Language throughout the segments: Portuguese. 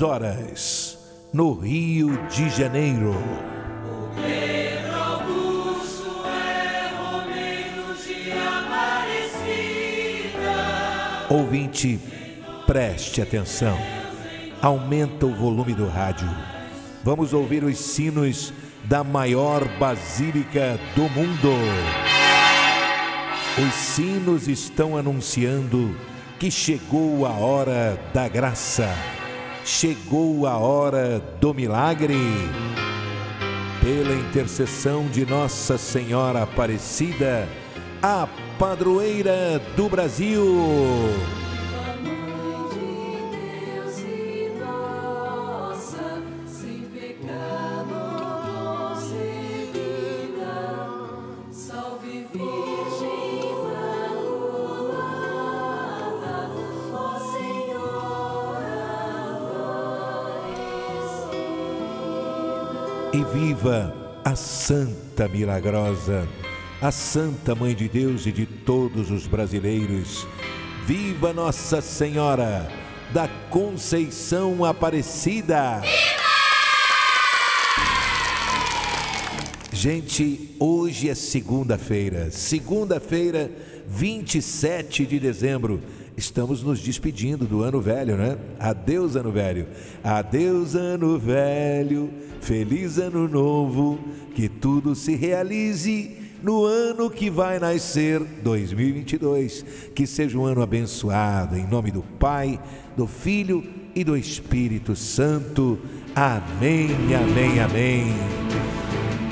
22 horas, no Rio de Janeiro. É. Ouvinte, preste atenção. Aumenta o volume do rádio. Vamos ouvir os sinos da maior basílica do mundo. Os sinos estão anunciando que chegou a hora da graça, chegou a hora do milagre. Pela intercessão de Nossa Senhora Aparecida, a padroeira do Brasil. E viva a Santa Milagrosa, a Santa Mãe de Deus e de todos os brasileiros. Viva Nossa Senhora da Conceição Aparecida! Gente, hoje é segunda-feira, segunda-feira, 27 de dezembro. Estamos nos despedindo do ano velho, né? Adeus, ano velho. Adeus, ano velho. Feliz ano novo. Que tudo se realize no ano que vai nascer, 2022. Que seja um ano abençoado, em nome do Pai, do Filho e do Espírito Santo. Amém, amém, amém.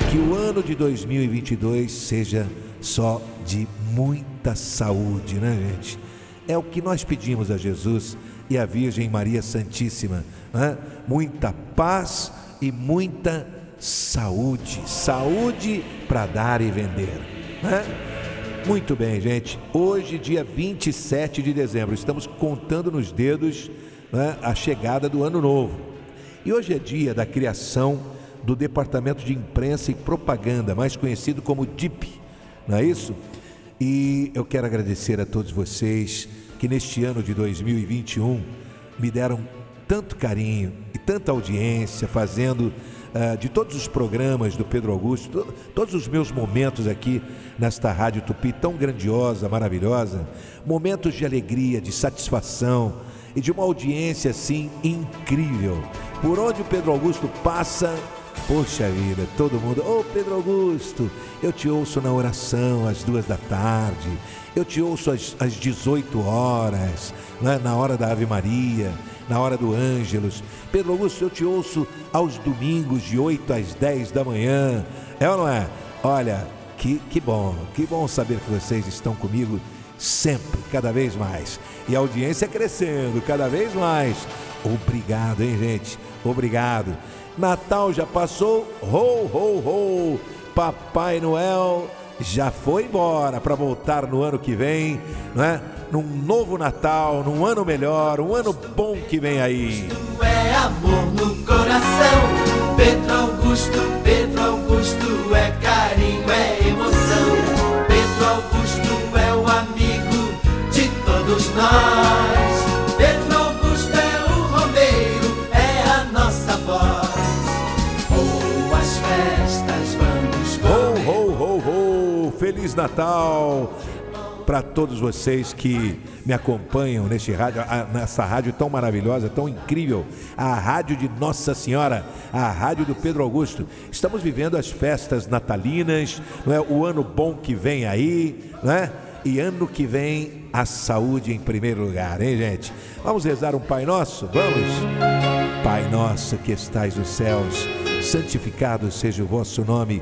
Que o ano de 2022 seja só de muita saúde, né, gente? É o que nós pedimos a Jesus e à Virgem Maria Santíssima, né? Muita paz e muita saúde, saúde para dar e vender, né? Muito bem, gente. Hoje, dia 27 de dezembro, estamos contando nos dedos né, a chegada do ano novo. E hoje é dia da criação do Departamento de Imprensa e Propaganda, mais conhecido como DIP, não é isso? E eu quero agradecer a todos vocês que neste ano de 2021 me deram tanto carinho e tanta audiência, fazendo ah, de todos os programas do Pedro Augusto, to- todos os meus momentos aqui nesta Rádio Tupi tão grandiosa, maravilhosa, momentos de alegria, de satisfação e de uma audiência assim incrível. Por onde o Pedro Augusto passa, Poxa vida, todo mundo, ô Pedro Augusto, eu te ouço na oração às duas da tarde, eu te ouço às, às 18 horas, né, na hora da Ave Maria, na hora do Ângelos. Pedro Augusto, eu te ouço aos domingos de 8 às 10 da manhã. É ou não é? Olha, que, que bom, que bom saber que vocês estão comigo sempre, cada vez mais. E a audiência crescendo cada vez mais. Obrigado, hein, gente? Obrigado. Natal já passou, ho, ho, ho. Papai Noel já foi embora para voltar no ano que vem, não é? Num novo Natal, num ano melhor, um ano bom que vem aí. é amor no coração. Pedro Augusto, Pedro Augusto é Feliz Natal para todos vocês que me acompanham neste rádio, nessa rádio tão maravilhosa, tão incrível, a rádio de Nossa Senhora, a rádio do Pedro Augusto. Estamos vivendo as festas natalinas, não é? O ano bom que vem aí, não é? E ano que vem a saúde em primeiro lugar, hein, gente? Vamos rezar um Pai Nosso? Vamos? Pai nosso que estais nos céus, santificado seja o vosso nome,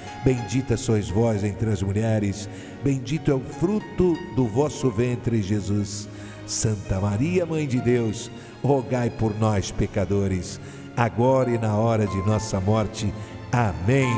Bendita sois vós entre as mulheres, bendito é o fruto do vosso ventre, Jesus. Santa Maria, Mãe de Deus, rogai por nós, pecadores, agora e na hora de nossa morte. Amém.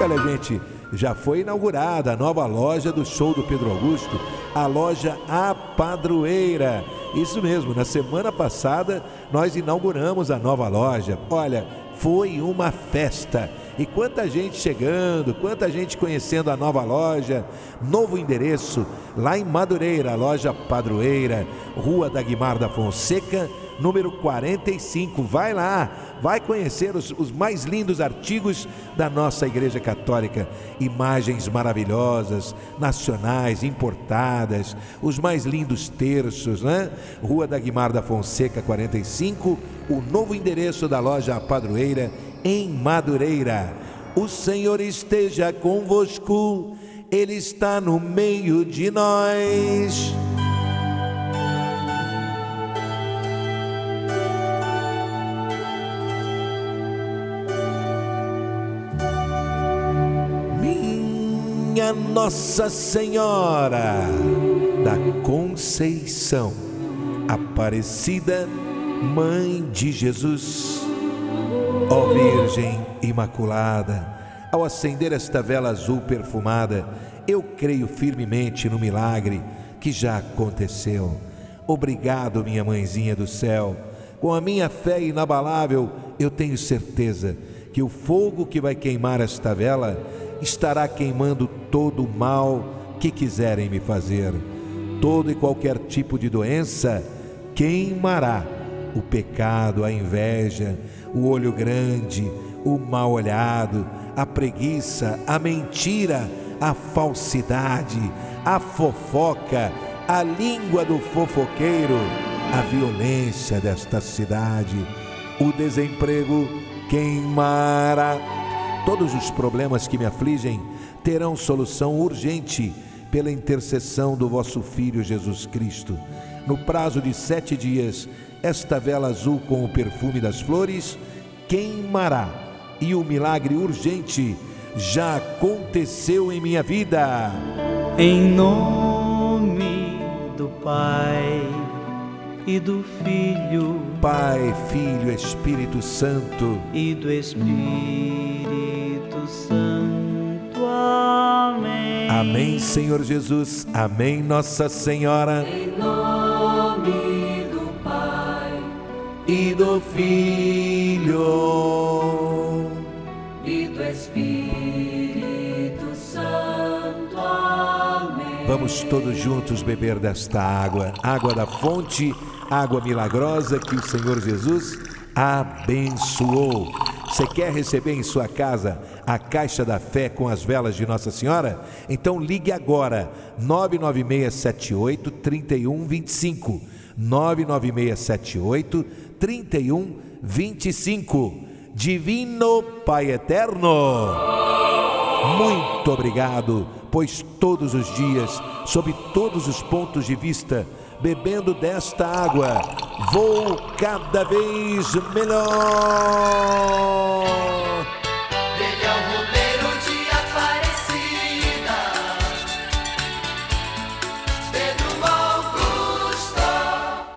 Olha, gente, já foi inaugurada a nova loja do show do Pedro Augusto, a loja A Padroeira. Isso mesmo, na semana passada nós inauguramos a nova loja. Olha, foi uma festa. E quanta gente chegando, quanta gente conhecendo a nova loja, novo endereço, lá em Madureira, loja Padroeira, Rua da Guimar da Fonseca, número 45. Vai lá, vai conhecer os, os mais lindos artigos da nossa Igreja Católica. Imagens maravilhosas, nacionais, importadas, os mais lindos terços, né? Rua da Guimar da Fonseca, 45, o novo endereço da loja Padroeira em Madureira. O Senhor esteja convosco, Ele está no meio de nós. Minha Nossa Senhora da Conceição, Aparecida, Mãe de Jesus. Ó Virgem Imaculada, ao acender esta vela azul perfumada, eu creio firmemente no milagre que já aconteceu. Obrigado, minha mãezinha do céu. Com a minha fé inabalável, eu tenho certeza que o fogo que vai queimar esta vela estará queimando todo o mal que quiserem me fazer. Todo e qualquer tipo de doença queimará o pecado, a inveja, o olho grande, o mal olhado, a preguiça, a mentira, a falsidade, a fofoca, a língua do fofoqueiro, a violência desta cidade, o desemprego queimará. Todos os problemas que me afligem terão solução urgente pela intercessão do vosso Filho Jesus Cristo. No prazo de sete dias, esta vela azul com o perfume das flores queimará e o milagre urgente já aconteceu em minha vida. Em nome do Pai e do Filho Pai, Filho, Espírito Santo, e do Espírito Santo. Amém. Amém, Senhor Jesus. Amém, Nossa Senhora. Em nome E do Filho. e do Espírito Santo. Amém. Vamos todos juntos beber desta água, água da fonte, água milagrosa que o Senhor Jesus abençoou. Você quer receber em sua casa a caixa da fé com as velas de Nossa Senhora? Então ligue agora, 99678 3125. 99678 3125. Divino Pai Eterno. Muito obrigado, pois todos os dias, sob todos os pontos de vista, bebendo desta água, vou cada vez melhor.